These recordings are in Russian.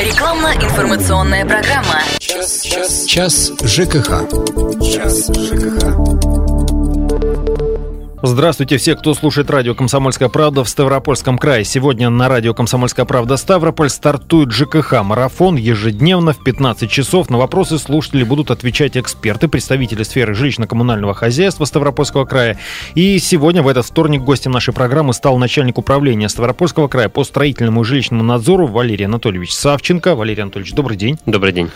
Рекламно-информационная программа. Час, час, час ЖКХ. Час ЖКХ. Здравствуйте все, кто слушает радио «Комсомольская правда» в Ставропольском крае. Сегодня на радио «Комсомольская правда» Ставрополь стартует ЖКХ-марафон ежедневно в 15 часов. На вопросы слушателей будут отвечать эксперты, представители сферы жилищно-коммунального хозяйства Ставропольского края. И сегодня, в этот вторник, гостем нашей программы стал начальник управления Ставропольского края по строительному и жилищному надзору Валерий Анатольевич Савченко. Валерий Анатольевич, добрый день. Добрый день.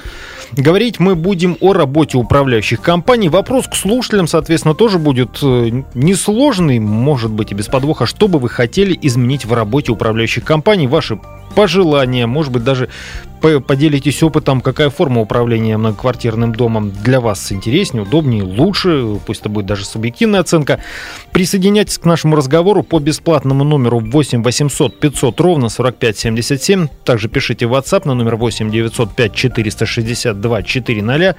Говорить мы будем о работе управляющих компаний. Вопрос к слушателям, соответственно, тоже будет э, несложный, может быть, и без подвоха. Что бы вы хотели изменить в работе управляющих компаний? Ваши пожелания, может быть, даже поделитесь опытом, какая форма управления многоквартирным домом для вас интереснее, удобнее, лучше, пусть это будет даже субъективная оценка. Присоединяйтесь к нашему разговору по бесплатному номеру 8 800 500 ровно 45 77. Также пишите в WhatsApp на номер 8 905 462 400.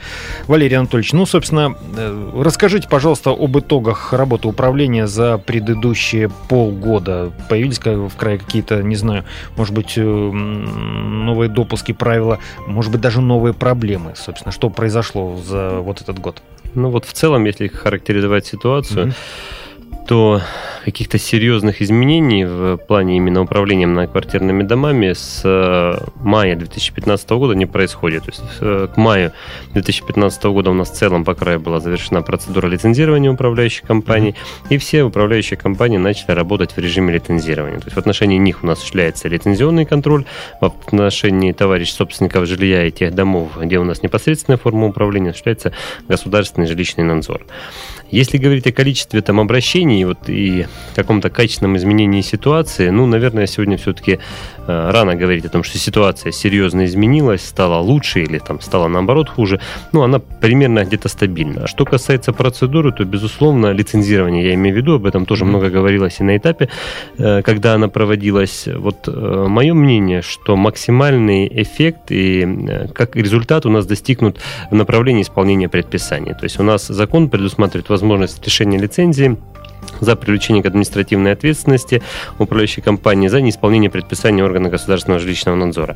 Валерий Анатольевич, ну, собственно, э, расскажите, пожалуйста, об итогах работы управления за предыдущие полгода. Появились в крае какие-то, не знаю, может быть, новые допуски правила, может быть, даже новые проблемы, собственно, что произошло за вот этот год? Ну вот в целом, если характеризовать ситуацию, mm-hmm. То каких-то серьезных изменений в плане именно управления многоквартирными домами с э, мая 2015 года не происходит. То есть э, к маю 2015 года у нас в целом по краю была завершена процедура лицензирования управляющих компаний, и все управляющие компании начали работать в режиме лицензирования. То есть в отношении них у нас осуществляется лицензионный контроль, в отношении товарищ собственников жилья и тех домов, где у нас непосредственная форма управления, осуществляется государственный жилищный надзор. Если говорить о количестве там обращений вот, и каком-то качественном изменении ситуации, ну, наверное, сегодня все-таки рано говорить о том, что ситуация серьезно изменилась, стала лучше или там стала наоборот хуже. Ну, она примерно где-то стабильна. А что касается процедуры, то, безусловно, лицензирование, я имею в виду, об этом тоже много говорилось и на этапе, э, когда она проводилась. Вот э, мое мнение, что максимальный эффект и как результат у нас достигнут в направлении исполнения предписаний. То есть у нас закон предусматривает возможность решения лицензии за привлечение к административной ответственности управляющей компании за неисполнение предписаний органа государственного жилищного надзора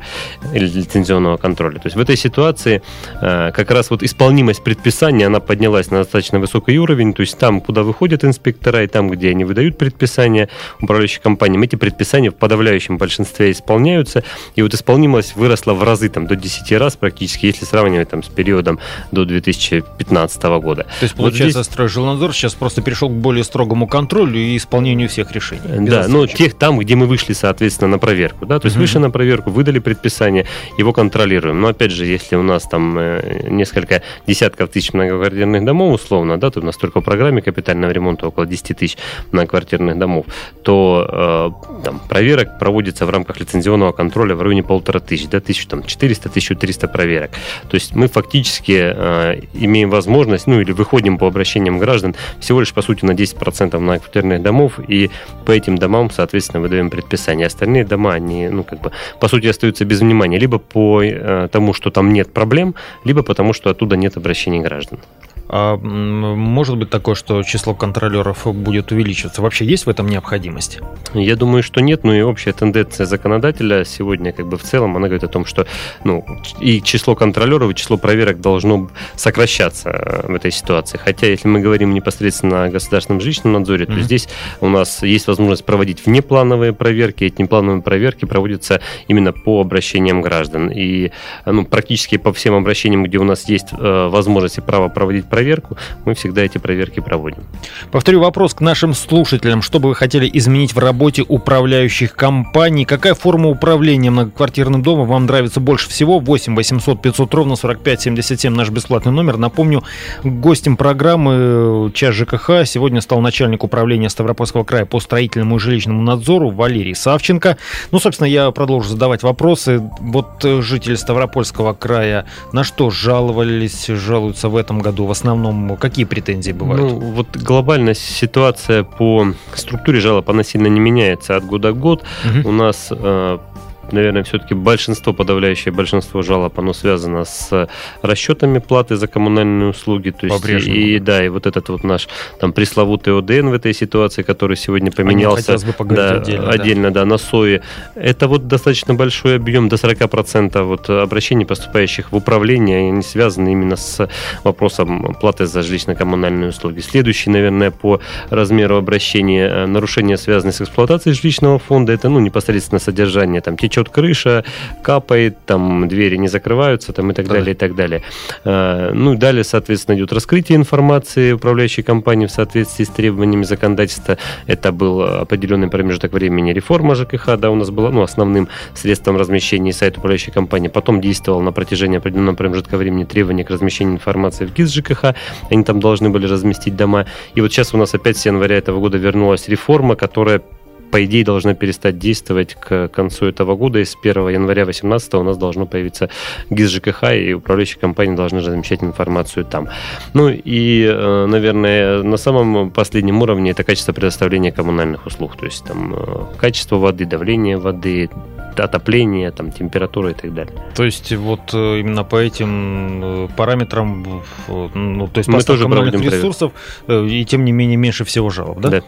или лицензионного контроля. То есть в этой ситуации э, как раз вот исполнимость предписания, она поднялась на достаточно высокий уровень, то есть там, куда выходят инспектора и там, где они выдают предписания управляющим компаниям, эти предписания в подавляющем большинстве исполняются, и вот исполнимость выросла в разы, там, до 10 раз практически, если сравнивать там с периодом до 2015 года. То есть, получается, вот здесь... стройжилнадзор сейчас просто перешел к более строгому контролю и исполнению всех решений. Да, но тех там, где мы вышли, соответственно, на проверку. Да? То есть mm вышли на проверку, выдали предписание, его контролируем. Но опять же, если у нас там э, несколько десятков тысяч многоквартирных домов, условно, да, тут у нас только в программе капитального ремонта около 10 тысяч многоквартирных домов, то э, там, проверок проводится в рамках лицензионного контроля в районе полутора тысяч, да, тысяч там 400-1300 проверок. То есть мы фактически э, имеем возможность, ну или выходим по обращениям граждан всего лишь, по сути, на 10% многоквартирных домов, и по этим домам, соответственно, выдаем предписание. Остальные дома, они, ну, как бы, по сути, остаются без внимания, либо по э, тому, что там нет проблем, либо потому, что оттуда нет обращений граждан. А может быть такое, что число контролеров будет увеличиваться? Вообще есть в этом необходимость? Я думаю, что нет. Ну и общая тенденция законодателя сегодня как бы в целом, она говорит о том, что ну, и число контролеров, и число проверок должно сокращаться э, в этой ситуации. Хотя, если мы говорим непосредственно о государственном жилищном надзоре, mm-hmm. то здесь у нас есть возможность проводить внеплановые проверки. Эти неплановые проверки проводятся именно по обращениям граждан. И ну, практически по всем обращениям, где у нас есть э, возможность и право проводить проверки, проверку, мы всегда эти проверки проводим. Повторю вопрос к нашим слушателям. Что бы вы хотели изменить в работе управляющих компаний? Какая форма управления многоквартирным домом вам нравится больше всего? 8 800 500 ровно 45 77 наш бесплатный номер. Напомню, гостем программы э, «Час ЖКХ» сегодня стал начальник управления Ставропольского края по строительному и жилищному надзору Валерий Савченко. Ну, собственно, я продолжу задавать вопросы. Вот э, жители Ставропольского края на что жаловались, жалуются в этом году в основном? Основном какие претензии бывают? Ну, вот глобальная ситуация по структуре жалоб, она сильно не меняется от года к год. Угу. У нас э, наверное, все-таки большинство, подавляющее большинство жалоб, оно связано с расчетами платы за коммунальные услуги. То есть, и, да, и вот этот вот наш там пресловутый ОДН в этой ситуации, который сегодня поменялся бы да, отдельно, отдельно да. да, на СОИ, это вот достаточно большой объем, до 40% вот обращений, поступающих в управление, они связаны именно с вопросом платы за жилищно-коммунальные услуги. Следующий, наверное, по размеру обращения э, нарушения, связанные с эксплуатацией жилищного фонда, это ну, непосредственно содержание. Там течет крыша, капает, там двери не закрываются там, и так да. далее, и так далее. Э, ну и далее, соответственно, идет раскрытие информации управляющей компании в соответствии с требованиями законодательства. Это был определенный промежуток времени реформа ЖКХ, да, у нас была ну, основным средством размещения сайта управляющей компании. Потом действовал на протяжении определенного промежутка времени требования к размещению информации в ГИС ЖКХ. Они там должны были разместить дома. И вот сейчас у нас опять с января этого года вернулась реформа, которая по идее, должна перестать действовать к концу этого года. И с 1 января 2018 у нас должно появиться ГИС ЖКХ, и управляющие компании должны размещать информацию там. Ну и, э, наверное, на самом последнем уровне это качество предоставления коммунальных услуг. То есть там э, качество воды, давление воды, отопление, там, температура и так далее. То есть вот э, именно по этим параметрам, ну, то есть мы тоже проводим ресурсов, и тем не менее меньше всего жалоб, да? Да.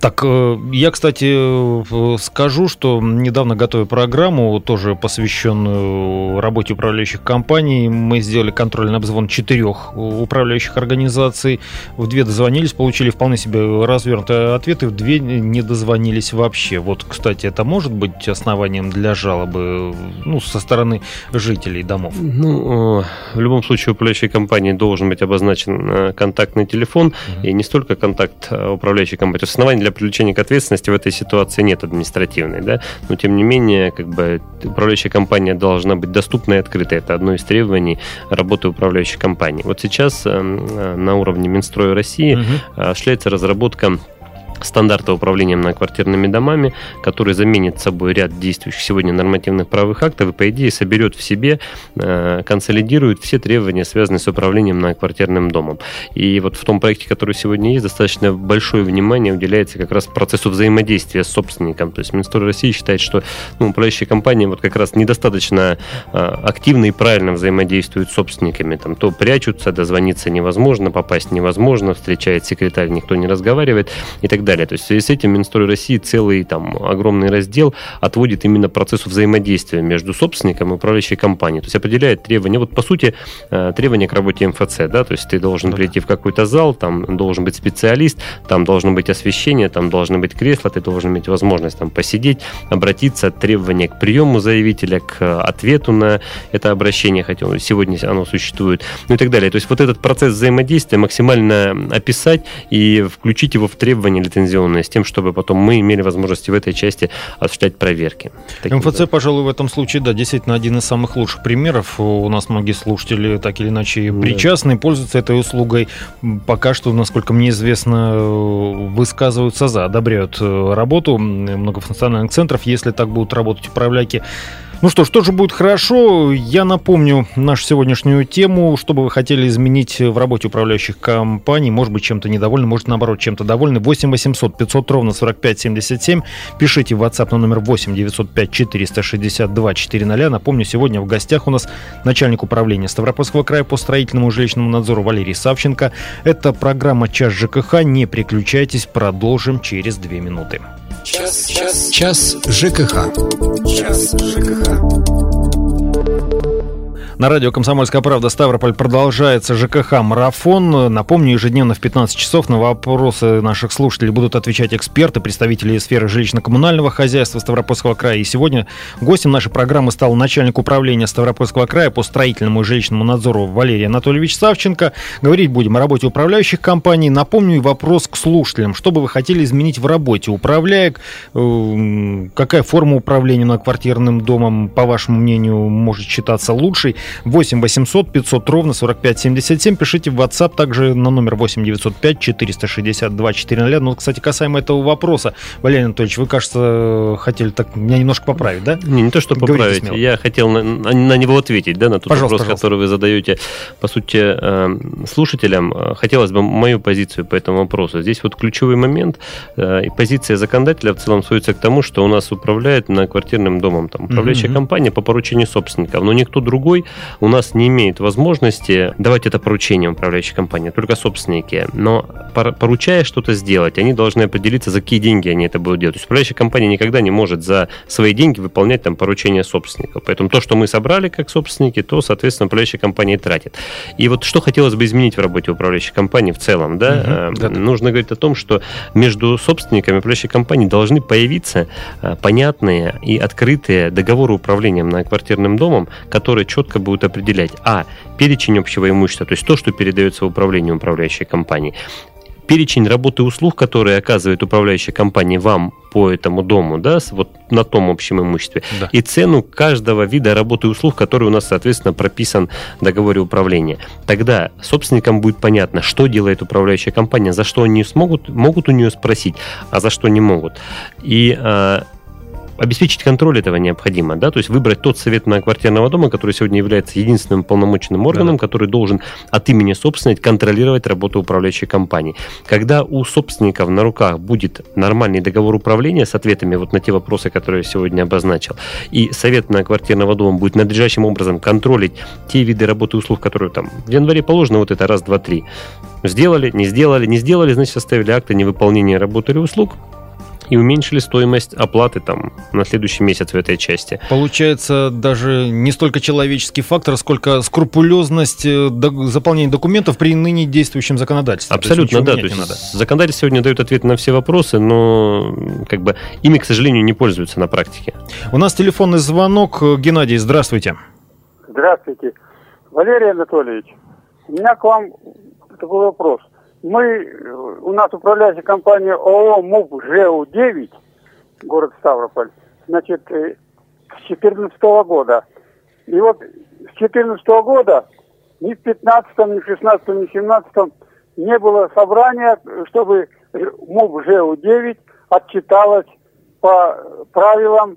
Так, э, я, кстати, э, скажу, что недавно готовя программу, тоже посвященную работе управляющих компаний, мы сделали контрольный обзвон четырех управляющих организаций. В две дозвонились, получили вполне себе развернутые ответы, в две не дозвонились вообще. Вот, кстати, это может быть основанием для жалобы ну, со стороны жителей домов? Ну, в любом случае, управляющей компании должен быть обозначен э, контактный телефон, mm-hmm. и не столько контакт управляющей компании, оснований для привлечения к ответственности в этой ситуации нет административной, да, но тем не менее, как бы управляющая компания должна быть доступной и открытой. Это одно из требований работы управляющей компании. Вот сейчас эм, на уровне Минстроя России угу. осуществляется разработка стандарта управления многоквартирными домами, который заменит собой ряд действующих сегодня нормативных правовых актов и, по идее, соберет в себе, э, консолидирует все требования, связанные с управлением многоквартирным домом. И вот в том проекте, который сегодня есть, достаточно большое внимание уделяется как раз процессу взаимодействия с собственником. То есть Минстрой России считает, что ну, управляющие компании вот как раз недостаточно э, активно и правильно взаимодействуют с собственниками. Там то прячутся, дозвониться невозможно, попасть невозможно, встречает секретарь, никто не разговаривает и так далее. То есть в связи с этим Минстрой России целый там огромный раздел отводит именно процессу взаимодействия между собственником и управляющей компанией. То есть определяет требования. Вот по сути э, требования к работе МФЦ, да, то есть ты должен ну, прийти в какой-то зал, там должен быть специалист, там должно быть освещение, там должны быть кресла, ты должен иметь возможность там посидеть, обратиться, требования к приему заявителя, к ответу на это обращение, хотя сегодня оно существует, ну и так далее. То есть вот этот процесс взаимодействия максимально описать и включить его в требования лицензионные, с тем, чтобы потом мы имели возможность в этой части осуществлять проверки. Таким, МФЦ, да. пожалуй, в этом случае, да, действительно один из самых лучших примеров. У нас многие слушатели так или иначе да. причастны, пользуются этой услугой. Пока что, насколько мне известно, высказываются за, одобряют э, работу многофункциональных центров, если так будут работать управляйки. Ну что ж, тоже будет хорошо. Я напомню нашу сегодняшнюю тему. Что бы вы хотели изменить в работе управляющих компаний? Может быть, чем-то недовольны, может, наоборот, чем-то довольны. 8 800 500 ровно 45 77. Пишите в WhatsApp на номер 8 905 462 400. Напомню, сегодня в гостях у нас начальник управления Ставропольского края по строительному и жилищному надзору Валерий Савченко. Это программа «Час ЖКХ». Не переключайтесь, продолжим через две минуты. Час, час, час ЖКХ. Час ЖКХ. На радио «Комсомольская правда» Ставрополь продолжается ЖКХ-марафон. Напомню, ежедневно в 15 часов на вопросы наших слушателей будут отвечать эксперты, представители сферы жилищно-коммунального хозяйства Ставропольского края. И сегодня гостем нашей программы стал начальник управления Ставропольского края по строительному и жилищному надзору Валерий Анатольевич Савченко. Говорить будем о работе управляющих компаний. Напомню и вопрос к слушателям. Что бы вы хотели изменить в работе управляек? Э, какая форма управления на квартирным домом, по вашему мнению, может считаться лучшей? 8 800 500 ровно 45 77. Пишите в WhatsApp также на номер 8 905 462 400. Ну, кстати, касаемо этого вопроса, Валерий Анатольевич, вы, кажется, хотели так меня немножко поправить, да? Не, не то, что Говорите поправить. смело. Я хотел на, на- на него ответить, да, на тот Пожалуйста, вопрос, пожалуйста. который вы задаете, по сути, э, слушателям. Э, Хотелось бы мою позицию по этому вопросу. Здесь вот ключевой момент, э, и позиция законодателя в целом сводится к тому, что у нас управляет на квартирным домом там, управляющая Мгм. компания по поручению собственников, но никто другой у нас не имеет возможности давать это поручение управляющей компании, только собственники. Но пор- поручая что-то сделать, они должны определиться, за какие деньги они это будут делать. То есть управляющая компания никогда не может за свои деньги выполнять там поручения собственников. Поэтому то, что мы собрали как собственники, то, соответственно, управляющая компания и тратит. И вот что хотелось бы изменить в работе управляющей компании в целом, да, э, да-да. нужно говорить о том, что между собственниками управляющей компании должны появиться э, понятные и открытые договоры управления многоквартирным домом, которые четко будут определять, а, перечень общего имущества, то есть то, что передается в управление управляющей компании, перечень работы и услуг, которые оказывает управляющая компания вам по этому дому, да, вот на том общем имуществе, Да. и цену каждого вида работы и услуг, который у нас, соответственно, прописан в договоре управления. Тогда собственникам будет понятно, что делает управляющая компания, за что они смогут, могут у нее спросить, а за что не могут. И а, обеспечить контроль этого необходимо, да, то есть выбрать тот совет многоквартирного дома, который сегодня является единственным полномоченным органом, который должен от имени собственника контролировать работу управляющей компании. Когда у собственников на руках будет нормальный договор управления с ответами вот на те вопросы, которые я сегодня обозначил, и совет многоквартирного дома будет надлежащим образом контролить те виды работы и услуг, которые там в январе положено, вот это раз, два, три. Сделали, не сделали, не сделали, значит, составили акты невыполнения работы или услуг, и уменьшили стоимость оплаты там на следующий месяц в этой части. Получается, даже не столько человеческий фактор, сколько скрупулезность э, заполнения документов при ныне действующем законодательстве. То есть Абсолютно, да. То есть надо. законодатель сегодня дает ответ на все вопросы, но как бы ими, к сожалению, не пользуются на практике. У нас телефонный звонок. Геннадий, здравствуйте. Здравствуйте. Валерий Анатольевич, у меня к вам такой вопрос. Мы, э, у нас управляющая компания ООО МУП ЖУ-9, город Ставрополь, значит, э, с 2014 года. И вот с 2014 года ни в 15 ни в 16 ни в 17 не было собрания, чтобы МУП ЖУ-9 отчиталась по правилам,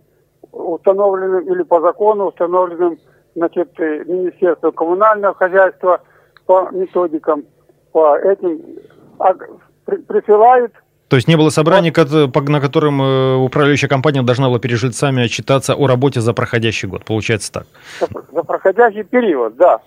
установленным или по закону, установленным значит, э, Министерством коммунального хозяйства по методикам, по этим при- присылают То есть не было собрания, по- на котором э, управляющая компания должна была перед жильцами отчитаться о работе за проходящий год. Получается так. за, проходящий период, да.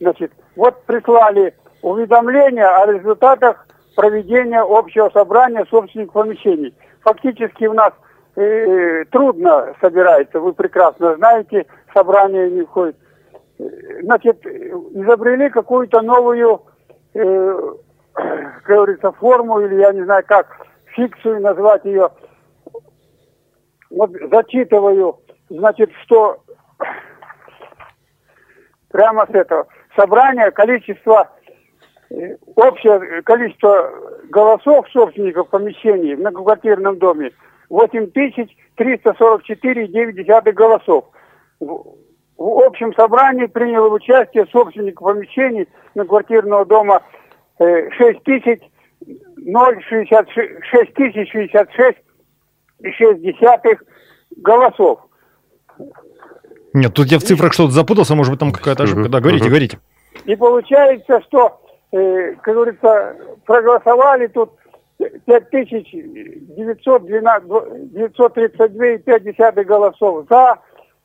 Значит, вот прислали уведомление о результатах проведения общего собрания собственников помещений. Фактически у нас э, трудно собирается, вы прекрасно знаете, собрание не входит. Э, Значит, э, изобрели какую-то новую, э, как говорится, форму, или я не знаю как, фикцию назвать ее. Вот зачитываю, значит, что прямо с этого собрания количество э, общее количество голосов собственников помещений в многоквартирном доме 8344,9 голосов. В, общем собрании приняло участие собственников помещений многоквартирного дома э, 6000 066 6066 и 6 десятых голосов. Нет, тут я в цифрах что-то запутался, может быть, там какая-то ошибка. Да, говорите, говорите. И получается, что, э, как говорится, проголосовали тут 5932,5 голосов за,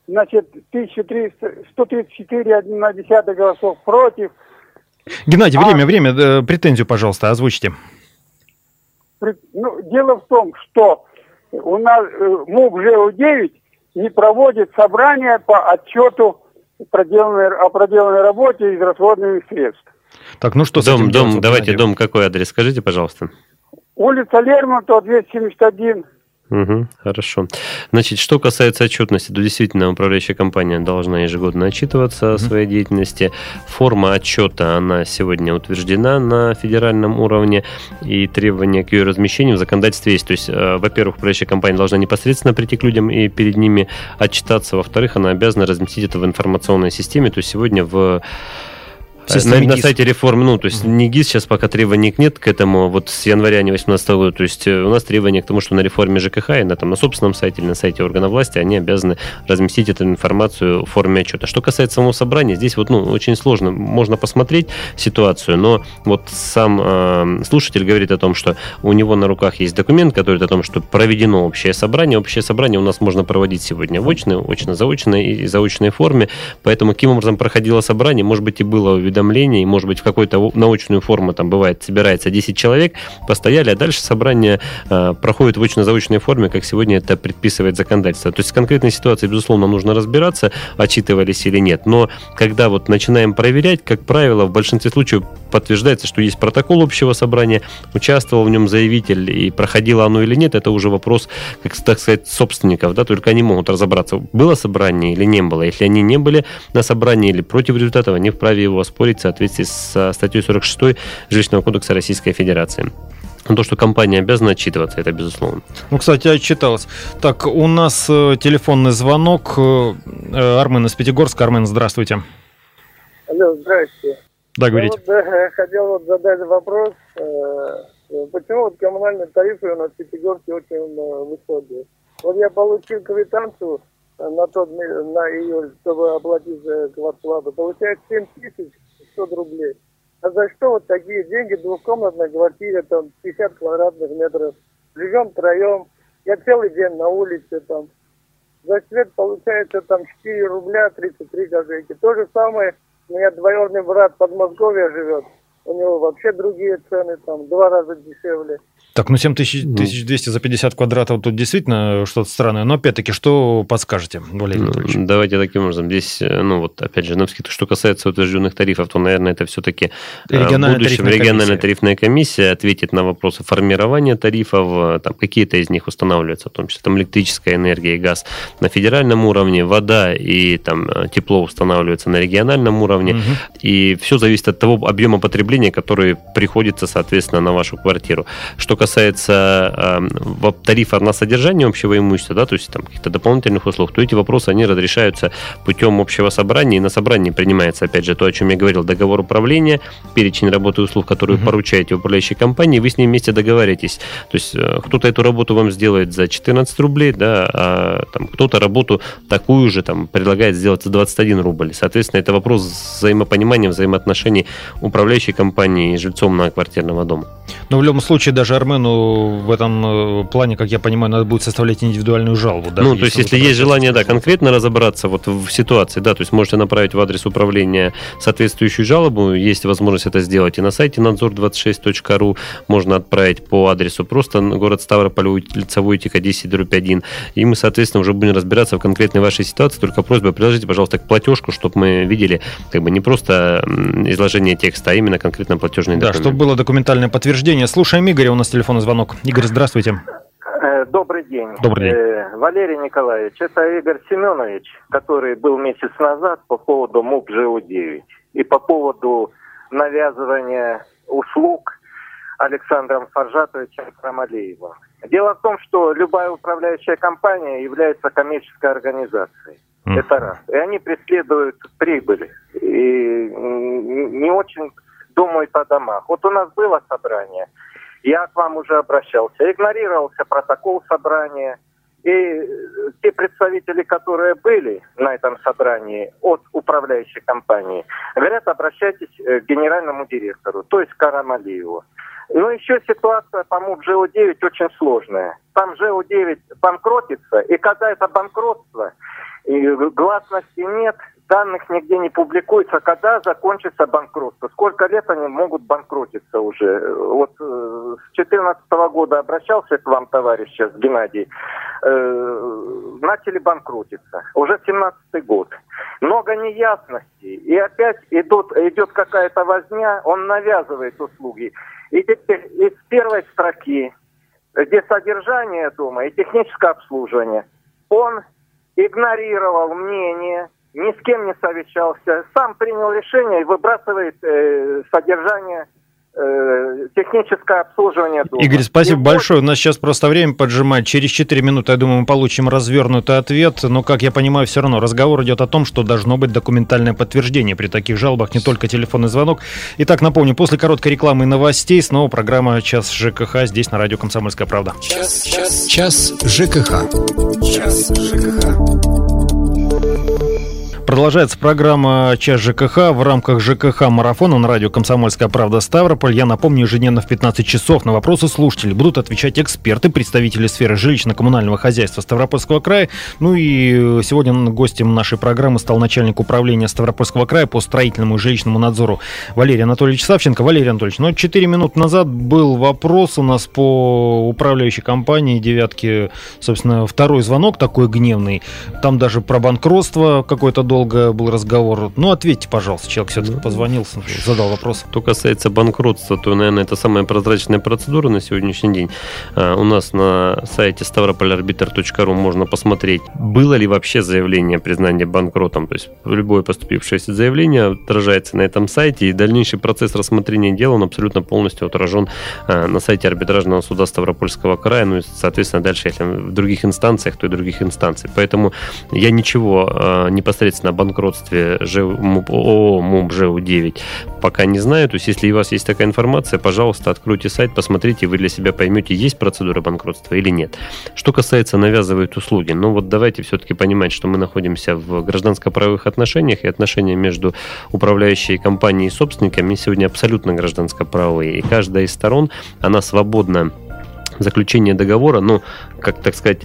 значит, 1300 134,1 голосов против. Геннадий, А- время, время, э, претензию, пожалуйста, озвучите. Ну, дело в том, что у нас э, МУК ЖУ-9 не проводит собрания по отчету проделанной, о проделанной работе и израсходованных средств. Так, ну что с дом, этим дом, делать, давайте дом, какой адрес, скажите, пожалуйста. Улица Лермонтова, 271, Угу, хорошо. Значит, что касается отчетности, то действительно управляющая компания должна ежегодно отчитываться угу. о своей деятельности. Форма отчета, она сегодня утверждена на федеральном уровне, и требования к ее размещению в законодательстве есть. То есть, э, во-первых, управляющая компания должна непосредственно прийти к людям и перед ними отчитаться. Во-вторых, она обязана разместить это в информационной системе. То есть, сегодня в на, на сайте реформы, ну, то есть не ГИС, сейчас пока требований нет к этому, вот с января 2018 года, то есть э, у нас требования к тому, что на реформе ЖКХ и на, там, на собственном сайте или на сайте органа власти они обязаны разместить эту информацию в форме отчета. Что касается самого собрания, здесь вот, ну, очень сложно, можно посмотреть ситуацию, но вот сам э, слушатель говорит о том, что у него на руках есть документ, который говорит о том, что проведено общее собрание, общее собрание у нас можно проводить сегодня в очной, очно-заочной и заочной форме, поэтому каким образом проходило собрание, может быть и было уведомлений, может быть, в какую-то научную форму там бывает, собирается 10 человек, постояли, а дальше собрание э, проходит в очно-заочной форме, как сегодня это предписывает законодательство. То есть в конкретной ситуации, безусловно, нужно разбираться, отчитывались или нет. Но когда вот начинаем проверять, как правило, в большинстве случаев подтверждается, что есть протокол общего собрания, участвовал в нем заявитель и проходило оно или нет, это уже вопрос, как так сказать, собственников, да, только они могут разобраться, было собрание или не было. Если они не были на собрании или против результатов, они вправе его оспорить в соответствии с статьей 46 Жилищного кодекса Российской Федерации. То, что компания обязана отчитываться, это безусловно. Ну, кстати, отчиталась. Так, у нас э, телефонный звонок. Э, Армен из Пятигорска. Армен, здравствуйте. Алло, здравствуйте. Да, говорите. Я вот, да, хотел вот задать вопрос. Э, почему вот коммунальные тарифы у нас в Пятигорске очень э, высокие? Вот я получил квитанцию на тот на июль, чтобы оплатить квартплату. Получается 7 тысяч 600 рублей. А за что вот такие деньги? Двухкомнатная квартира, там 50 квадратных метров. Живем втроем. Я целый день на улице там. За свет получается там 4 рубля 33 копейки. То же самое у меня двоюродный брат в Подмосковье живет. У него вообще другие цены, там, два раза дешевле. Так, ну 7200 за 50 квадратов тут действительно что-то странное. Но опять-таки, что подскажете, Валерий ну, Анатольевич? Давайте таким образом. Здесь, э, ну вот, опять же, на вскидку, что касается утвержденных тарифов, то, наверное, это все-таки э, региональная, будущем, тарифная, региональная комиссия. тарифная комиссия ответит на вопросы формирования тарифов, э, там какие-то из них устанавливаются, в том числе там электрическая энергия и газ на федеральном уровне, вода и там тепло устанавливается на региональном уровне, угу. и все зависит от того объема потребления, который приходится, соответственно, на вашу квартиру. Что касается э, тарифа на содержание общего имущества, да, то есть там каких-то дополнительных услуг, то эти вопросы, они разрешаются путем общего собрания, и на собрании принимается, опять же, то, о чем я говорил, договор управления, перечень работы и услуг, которые угу. поручаете управляющей компании, вы с ней вместе договоритесь. То есть э, кто-то эту работу вам сделает за 14 рублей, да, а там, кто-то работу такую же там предлагает сделать за 21 рубль. Соответственно, это вопрос взаимопонимания, взаимоотношений управляющей компании и жильцом на квартирного дома. Но в любом случае даже Армен Роману в этом э, плане, как я понимаю, надо будет составлять индивидуальную жалобу. Да, ну, то есть, если есть желание, да, конкретно разобраться вот в ситуации, да, то есть можете направить в адрес управления соответствующую жалобу, есть возможность это сделать и на сайте надзор26.ру, можно отправить по адресу просто город Ставрополь, улица Войтика, 10, дробь 1, и мы, соответственно, уже будем разбираться в конкретной вашей ситуации, только просьба, приложите, пожалуйста, к платежку, чтобы мы видели, как бы не просто изложение текста, а именно конкретно платежный документ. Да, чтобы было документальное подтверждение. Слушаем Игоря, у нас телефон телефонный звонок. Игорь, здравствуйте. Э, добрый день. Добрый день. Э, Валерий Николаевич, это Игорь Семенович, который был месяц назад по поводу МУП ЖУ-9 и по поводу навязывания услуг Александром Фаржатовичем Крамалеевым. Дело в том, что любая управляющая компания является коммерческой организацией. Mm. Это раз. И они преследуют прибыль. И не очень думают о домах. Вот у нас было собрание – я к вам уже обращался. Игнорировался протокол собрания. И те представители, которые были на этом собрании от управляющей компании, говорят, обращайтесь э, к генеральному директору, то есть Карамалиеву. Ну, еще ситуация по МУП ЖО-9 очень сложная. Там ЖО-9 банкротится, и когда это банкротство, и гласности нет, данных нигде не публикуется, когда закончится банкротство. Сколько лет они могут банкротиться уже. Вот э, с 2014 года обращался к вам, товарищ, сейчас, Геннадий, э, начали банкротиться. Уже 17 год. Много неясностей. И опять идут, идет какая-то возня, он навязывает услуги. И теперь из первой строки где содержание дома и техническое обслуживание. Он игнорировал мнение, ни с кем не совещался, сам принял решение и выбрасывает э, содержание Э, техническое обслуживание дома. Игорь, спасибо и большое. У нас сейчас просто время поджимает. Через 4 минуты, я думаю, мы получим развернутый ответ. Но, как я понимаю, все равно разговор идет о том, что должно быть документальное подтверждение при таких жалобах, не только телефонный звонок. Итак, напомню, после короткой рекламы и новостей снова программа «Час ЖКХ» здесь на радио «Комсомольская правда». Час, час, час ЖКХ. Час ЖКХ. Продолжается программа «Час ЖКХ» в рамках ЖКХ марафона на радио «Комсомольская правда» Ставрополь. Я напомню, ежедневно в 15 часов на вопросы слушателей будут отвечать эксперты, представители сферы жилищно-коммунального хозяйства Ставропольского края. Ну и сегодня гостем нашей программы стал начальник управления Ставропольского края по строительному и жилищному надзору Валерий Анатольевич Савченко. Валерий Анатольевич, ну 4 минуты назад был вопрос у нас по управляющей компании «Девятки». Собственно, второй звонок такой гневный. Там даже про банкротство какое-то долго был разговор. Ну, ответьте, пожалуйста, человек все-таки позвонил, задал вопрос. Что касается банкротства, то, наверное, это самая прозрачная процедура на сегодняшний день. А, у нас на сайте ставропольarbiter.ru можно посмотреть, было ли вообще заявление о признании банкротом. То есть любое поступившее заявление отражается на этом сайте, и дальнейший процесс рассмотрения дела, он абсолютно полностью отражен а, на сайте арбитражного суда Ставропольского края, ну и, соответственно, дальше, если в других инстанциях, то и других инстанций. Поэтому я ничего а, непосредственно на банкротстве ООО МУП ЖУ-9 пока не знаю. То есть, если у вас есть такая информация, пожалуйста, откройте сайт, посмотрите, вы для себя поймете, есть процедура банкротства или нет. Что касается навязывают услуги, ну вот давайте все-таки понимать, что мы находимся в гражданско-правовых отношениях, и отношения между управляющей компанией и собственниками сегодня абсолютно гражданско-правовые. И каждая из сторон, она свободна заключение договора, ну, как так сказать,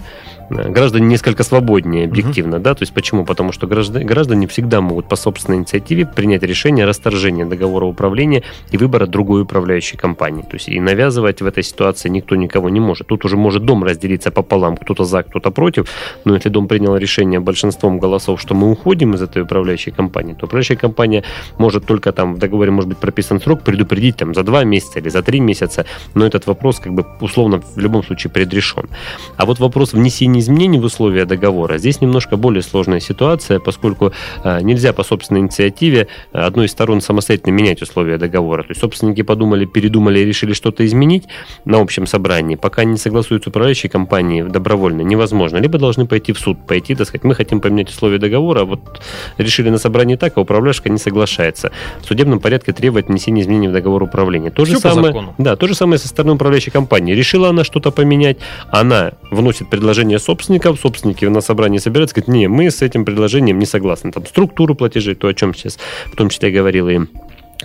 граждане несколько свободнее объективно, угу. да, то есть почему? Потому что граждане, граждане всегда могут по собственной инициативе принять решение о расторжении договора управления и выбора другой управляющей компании. То есть и навязывать в этой ситуации никто никого не может. Тут уже может дом разделиться пополам, кто-то за, кто-то против, но если дом принял решение большинством голосов, что мы уходим из этой управляющей компании, то управляющая компания может только там в договоре может быть прописан срок предупредить там за два месяца или за три месяца, но этот вопрос как бы условно в любом случае предрешен. А вот вопрос внесения изменений в условия договора, здесь немножко более сложная ситуация, поскольку э, нельзя по собственной инициативе э, одной из сторон самостоятельно менять условия договора. То есть собственники подумали, передумали и решили что-то изменить на общем собрании, пока не согласуются управляющие компании добровольно, невозможно. Либо должны пойти в суд, пойти, так сказать, мы хотим поменять условия договора, а вот решили на собрании так, а управляющая не соглашается. В судебном порядке требует внесения изменений в договор управления. То же самое, да, то же самое со стороны управляющей компании. Решила она что-то поменять, она вносит предложение собственников, собственники на собрании собираются, говорят, не, мы с этим предложением не согласны. Там структуру платежей, то, о чем сейчас в том числе говорил и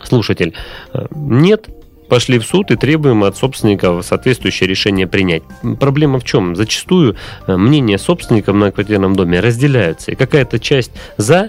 слушатель. Э, нет, пошли в суд и требуем от собственников соответствующее решение принять. Проблема в чем? Зачастую э, мнения собственников на квартирном доме разделяются. И какая-то часть за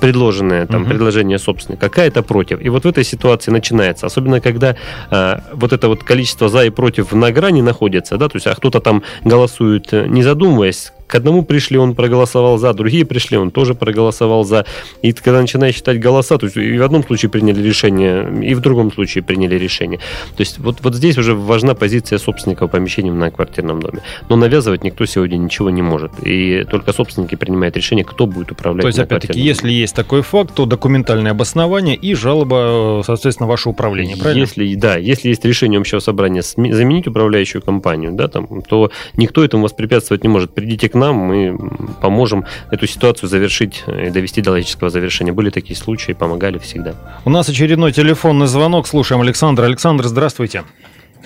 предложенное там угу. предложение собственника, какая-то против. И вот в этой ситуации начинается, особенно когда э, вот это вот количество за и против на грани находится, да, то есть а кто-то там голосует э, не задумываясь, к одному пришли, он проголосовал за, другие пришли, он тоже проголосовал за. И когда начинаешь считать голоса, то есть и в одном случае приняли решение, и в другом случае приняли решение. То есть вот, вот здесь уже важна позиция собственника помещения на квартирном доме. Но навязывать никто сегодня ничего не может. И только собственники принимают решение, кто будет управлять. То есть, опять-таки, если есть такой факт, то документальное обоснование и жалоба, соответственно, ваше управление, правильно? Если, да, если есть решение общего собрания заменить управляющую компанию, да, там, то никто этому воспрепятствовать не может. Придите к нам, мы поможем эту ситуацию завершить и довести до логического завершения. Были такие случаи, помогали всегда. У нас очередной телефонный звонок. Слушаем Александр. Александр, здравствуйте.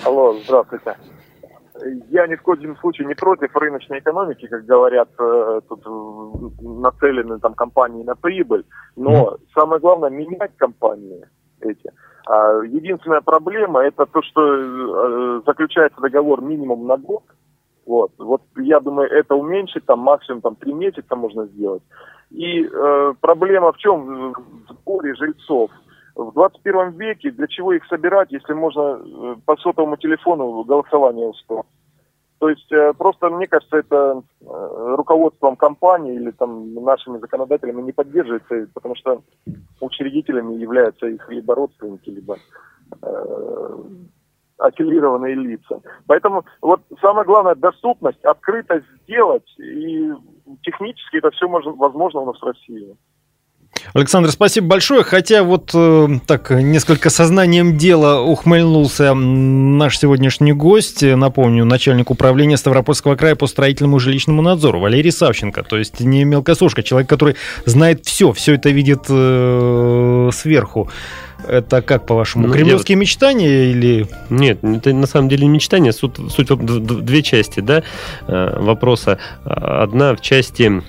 Алло, здравствуйте. Я ни в коем случае не против рыночной экономики, как говорят, э, тут нацелены там компании на прибыль, но mm. самое главное менять компании эти. А единственная проблема это то, что э, заключается договор минимум на год, вот, вот я думаю, это уменьшить, там максимум там три месяца можно сделать. И э, проблема в чем? В сборе жильцов. В 21 веке для чего их собирать, если можно э, по сотовому телефону голосование устроить? То есть э, просто, мне кажется, это э, руководством компании или там нашими законодателями не поддерживается, потому что учредителями являются их либо родственники, либо э, аффилированные лица. Поэтому вот самое главное доступность, открытость сделать, и технически это все можно, возможно у нас в России. Александр, спасибо большое. Хотя вот э, так несколько сознанием дела ухмыльнулся наш сегодняшний гость. Напомню, начальник управления Ставропольского края по строительному жилищному надзору Валерий Савченко. То есть не мелкосушка, человек, который знает все, все это видит э, сверху. Это как, по-вашему, ну, кремлевские я... мечтания или... Нет, это на самом деле не мечтания, суть, суть в две части да, э, вопроса. Одна в части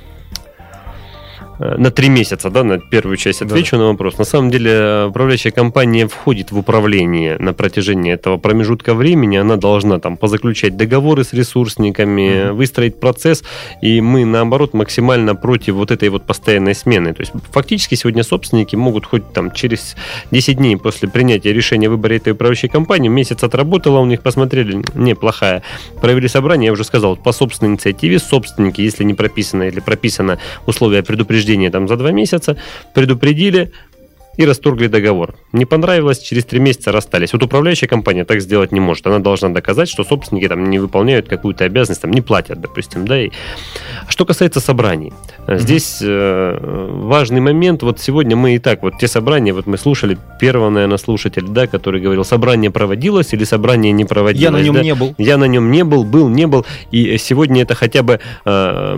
на три месяца, да, на первую часть отвечу да. на вопрос. На самом деле управляющая компания входит в управление на протяжении этого промежутка времени. Она должна там позаключать договоры с ресурсниками, mm-hmm. выстроить процесс, и мы, наоборот, максимально против вот этой вот постоянной смены. То есть фактически сегодня собственники могут хоть там через 10 дней после принятия решения о выборе этой управляющей компании, месяц отработала, у них посмотрели, неплохая, провели собрание, я уже сказал, по собственной инициативе собственники, если не прописано или прописано условия предупреждения предупреждение там за два месяца, предупредили, и расторгли договор. Не понравилось, через три месяца расстались. Вот управляющая компания так сделать не может. Она должна доказать, что собственники там не выполняют какую-то обязанность, там не платят, допустим, да. И... Что касается собраний, mm-hmm. здесь э, важный момент. Вот сегодня мы и так, вот те собрания, вот мы слушали первого, наверное, слушателя, да, который говорил, собрание проводилось или собрание не проводилось. Я на нем да? не был. Я на нем не был, был, не был. И сегодня это хотя бы э,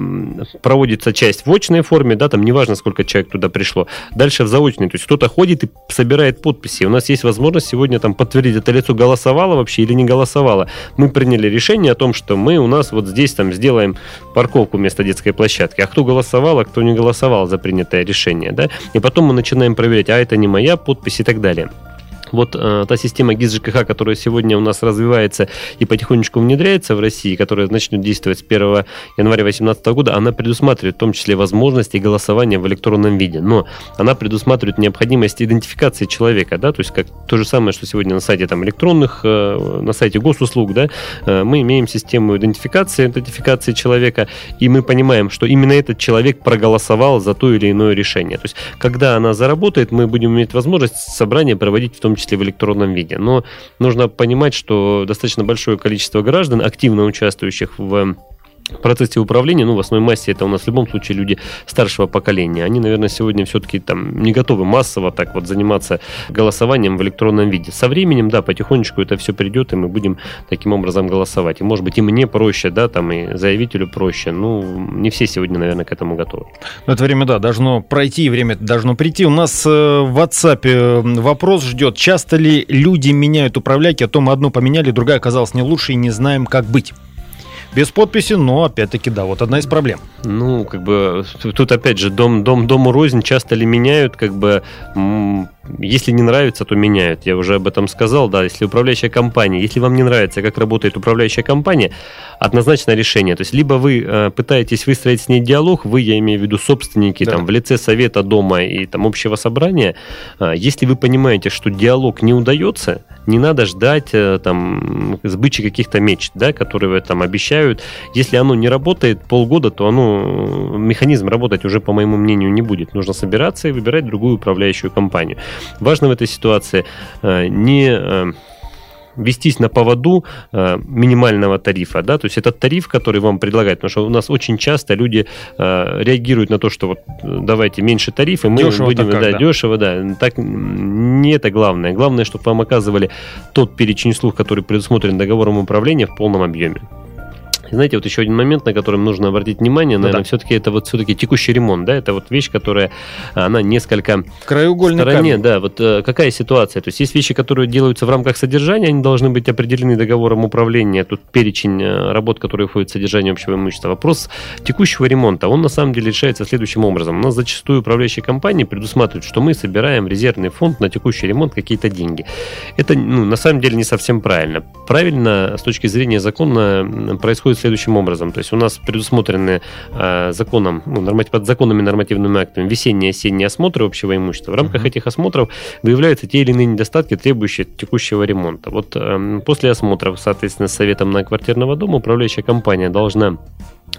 проводится часть в очной форме, да, там неважно, сколько человек туда пришло. Дальше в заочной, то есть кто-то ходит и собирает подписи. У нас есть возможность сегодня там подтвердить, это лицо голосовало вообще или не голосовало. Мы приняли решение о том, что мы у нас вот здесь там сделаем парковку вместо детской площадки. А кто голосовал, а кто не голосовал за принятое решение, да? И потом мы начинаем проверять, а это не моя подпись и так далее вот э, та система ГИС ЖКХ, которая сегодня у нас развивается и потихонечку внедряется в России, которая начнет действовать с 1 января 2018 года, она предусматривает в том числе возможности голосования в электронном виде. Но она предусматривает необходимость идентификации человека, да, то есть как то же самое, что сегодня на сайте там электронных, э, на сайте госуслуг, да, э, мы имеем систему идентификации, идентификации человека, и мы понимаем, что именно этот человек проголосовал за то или иное решение. То есть, когда она заработает, мы будем иметь возможность собрание проводить в том числе числе в электронном виде. Но нужно понимать, что достаточно большое количество граждан, активно участвующих в процессе управления, ну, в основной массе это у нас в любом случае люди старшего поколения. Они, наверное, сегодня все-таки там не готовы массово так вот заниматься голосованием в электронном виде. Со временем, да, потихонечку это все придет, и мы будем таким образом голосовать. И, может быть, и мне проще, да, там, и заявителю проще. Ну, не все сегодня, наверное, к этому готовы. Но это время, да, должно пройти, время должно прийти. У нас э, в WhatsApp э, вопрос ждет. Часто ли люди меняют управляйки, а то мы одну поменяли, другая оказалась не лучше и не знаем, как быть? Без подписи, но опять-таки, да, вот одна из проблем. Ну, как бы, тут опять же, дом, дом, дому рознь часто ли меняют, как бы, если не нравится, то меняют. Я уже об этом сказал, да, если управляющая компания, если вам не нравится, как работает управляющая компания, однозначно решение. То есть, либо вы э, пытаетесь выстроить с ней диалог, вы, я имею в виду собственники, да. там, в лице совета дома и там общего собрания, э, если вы понимаете, что диалог не удается, не надо ждать э, там сбычи каких-то мечт, да, которые там обещают. Если оно не работает полгода, то оно, механизм работать уже, по моему мнению, не будет. Нужно собираться и выбирать другую управляющую компанию. Важно в этой ситуации э, не э, вестись на поводу э, минимального тарифа, да, то есть этот тариф, который вам предлагают, потому что у нас очень часто люди э, реагируют на то, что вот давайте меньше тарифы, мы дешево будем, как, да, да, дешево, да, так не это главное. Главное, чтобы вам оказывали тот перечень услуг, который предусмотрен договором управления в полном объеме знаете, вот еще один момент, на котором нужно обратить внимание, ну, наверное, да. все-таки это вот все-таки текущий ремонт, да, это вот вещь, которая, она несколько Краеугольный стороне, камень. да, вот э, какая ситуация, то есть есть вещи, которые делаются в рамках содержания, они должны быть определены договором управления, тут перечень э, работ, которые входят в содержание общего имущества. Вопрос текущего ремонта, он на самом деле решается следующим образом. У нас зачастую управляющие компании предусматривают, что мы собираем резервный фонд на текущий ремонт какие-то деньги. Это, ну, на самом деле не совсем правильно. Правильно с точки зрения закона происходит следующим образом. То есть у нас предусмотрены э, законом, ну, норматив, под законными нормативными актами весенние и осенние осмотры общего имущества. В рамках uh-huh. этих осмотров выявляются те или иные недостатки, требующие текущего ремонта. Вот э, после осмотров, соответственно, с советом на квартирного дома управляющая компания должна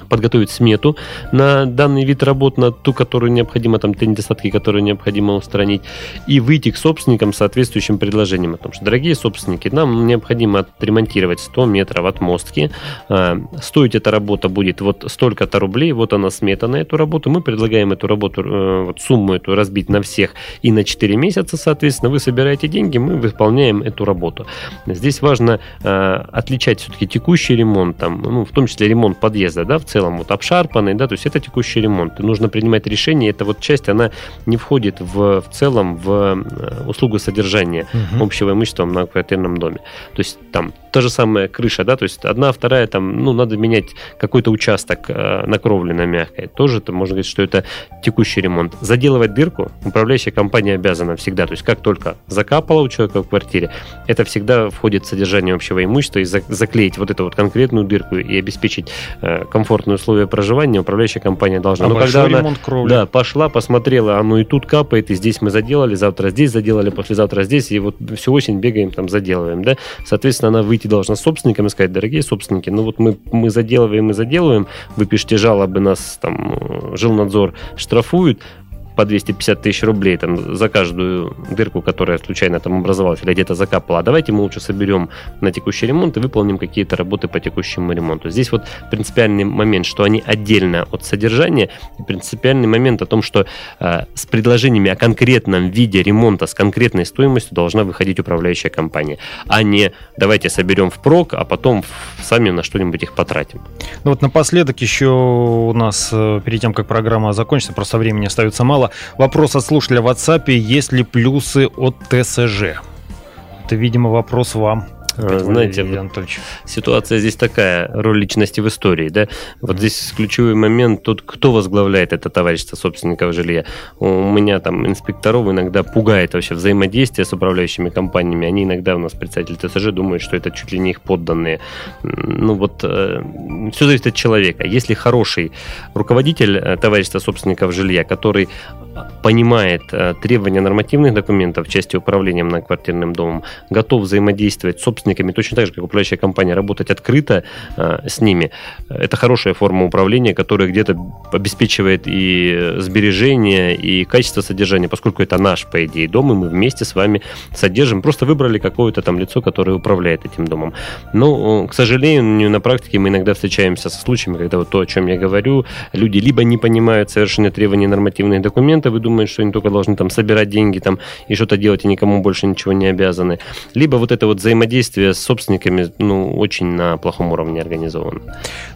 подготовить смету на данный вид работ, на ту, которую необходимо, там, те недостатки, которые необходимо устранить, и выйти к собственникам с соответствующим предложением о том, что, дорогие собственники, нам необходимо отремонтировать 100 метров отмостки, а, стоить эта работа будет вот столько-то рублей, вот она смета на эту работу, мы предлагаем эту работу, э, вот сумму эту разбить на всех и на 4 месяца, соответственно, вы собираете деньги, мы выполняем эту работу. Здесь важно э, отличать все-таки текущий ремонт, там, ну, в том числе ремонт подъезда, да, в целом вот обшарпанный, да, то есть это текущий ремонт. И нужно принимать решение, эта вот часть, она не входит в, в целом в э, услугу содержания угу. общего имущества в многоквартирном доме. То есть там та же самая крыша, да, то есть одна, вторая, там, ну, надо менять какой-то участок э, на кровле на мягкой. Тоже это можно говорить, что это текущий ремонт. Заделывать дырку управляющая компания обязана всегда. То есть как только закапала у человека в квартире, это всегда входит в содержание общего имущества и заклеить вот эту вот конкретную дырку и обеспечить э, комфортные условия проживания управляющая компания должна. А Но когда она кровли. да, пошла, посмотрела, оно и тут капает, и здесь мы заделали, завтра здесь заделали, послезавтра здесь, и вот всю осень бегаем там заделываем, да. Соответственно, она выйти должна с собственникам и сказать, дорогие собственники, ну вот мы, мы заделываем и заделываем, вы пишете жалобы, нас там э, жилнадзор штрафуют, по 250 тысяч рублей там, за каждую дырку, которая случайно там образовалась или где-то закапала. А давайте мы лучше соберем на текущий ремонт и выполним какие-то работы по текущему ремонту. Здесь вот принципиальный момент, что они отдельно от содержания, и принципиальный момент о том, что э, с предложениями о конкретном виде ремонта с конкретной стоимостью должна выходить управляющая компания, а не давайте соберем в прок, а потом сами на что-нибудь их потратим. Ну вот напоследок еще у нас, э, перед тем, как программа закончится, просто времени остается мало, Вопрос от слушателя в WhatsApp. Есть ли плюсы от ТСЖ? Это, видимо, вопрос вам. Э, знаете, ситуация здесь такая, роль личности в истории, да. Вот здесь ключевой момент, тут кто возглавляет это товарищество собственников жилья. У меня там инспекторов иногда пугает вообще взаимодействие с управляющими компаниями. Они иногда у нас представители ТСЖ думают, что это чуть ли не их подданные. Ну вот, э, все зависит от человека. Если хороший руководитель э, товарищества собственников жилья, который понимает требования нормативных документов в части управления многоквартирным домом, готов взаимодействовать с собственниками, точно так же, как управляющая компания, работать открыто э, с ними. Это хорошая форма управления, которая где-то обеспечивает и сбережение, и качество содержания, поскольку это наш, по идее, дом, и мы вместе с вами содержим. Просто выбрали какое-то там лицо, которое управляет этим домом. Но, к сожалению, на практике мы иногда встречаемся со случаями, когда вот то, о чем я говорю, люди либо не понимают совершенно требований нормативных документов и думают, что они только должны там собирать деньги там и что-то делать, и никому больше ничего не обязаны. Либо вот это вот взаимодействие взаимодействие с собственниками ну, очень на плохом уровне организовано.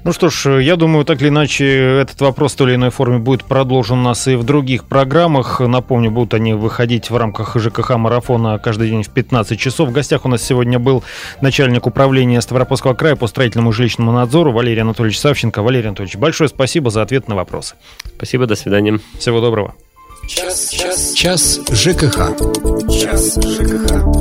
Ну что ж, я думаю, так или иначе, этот вопрос в той или иной форме будет продолжен у нас и в других программах. Напомню, будут они выходить в рамках ЖКХ-марафона каждый день в 15 часов. В гостях у нас сегодня был начальник управления Ставропольского края по строительному и жилищному надзору Валерий Анатольевич Савченко. Валерий Анатольевич, большое спасибо за ответ на вопросы. Спасибо, до свидания. Всего доброго. Час, час, час ЖКХ. Час ЖКХ.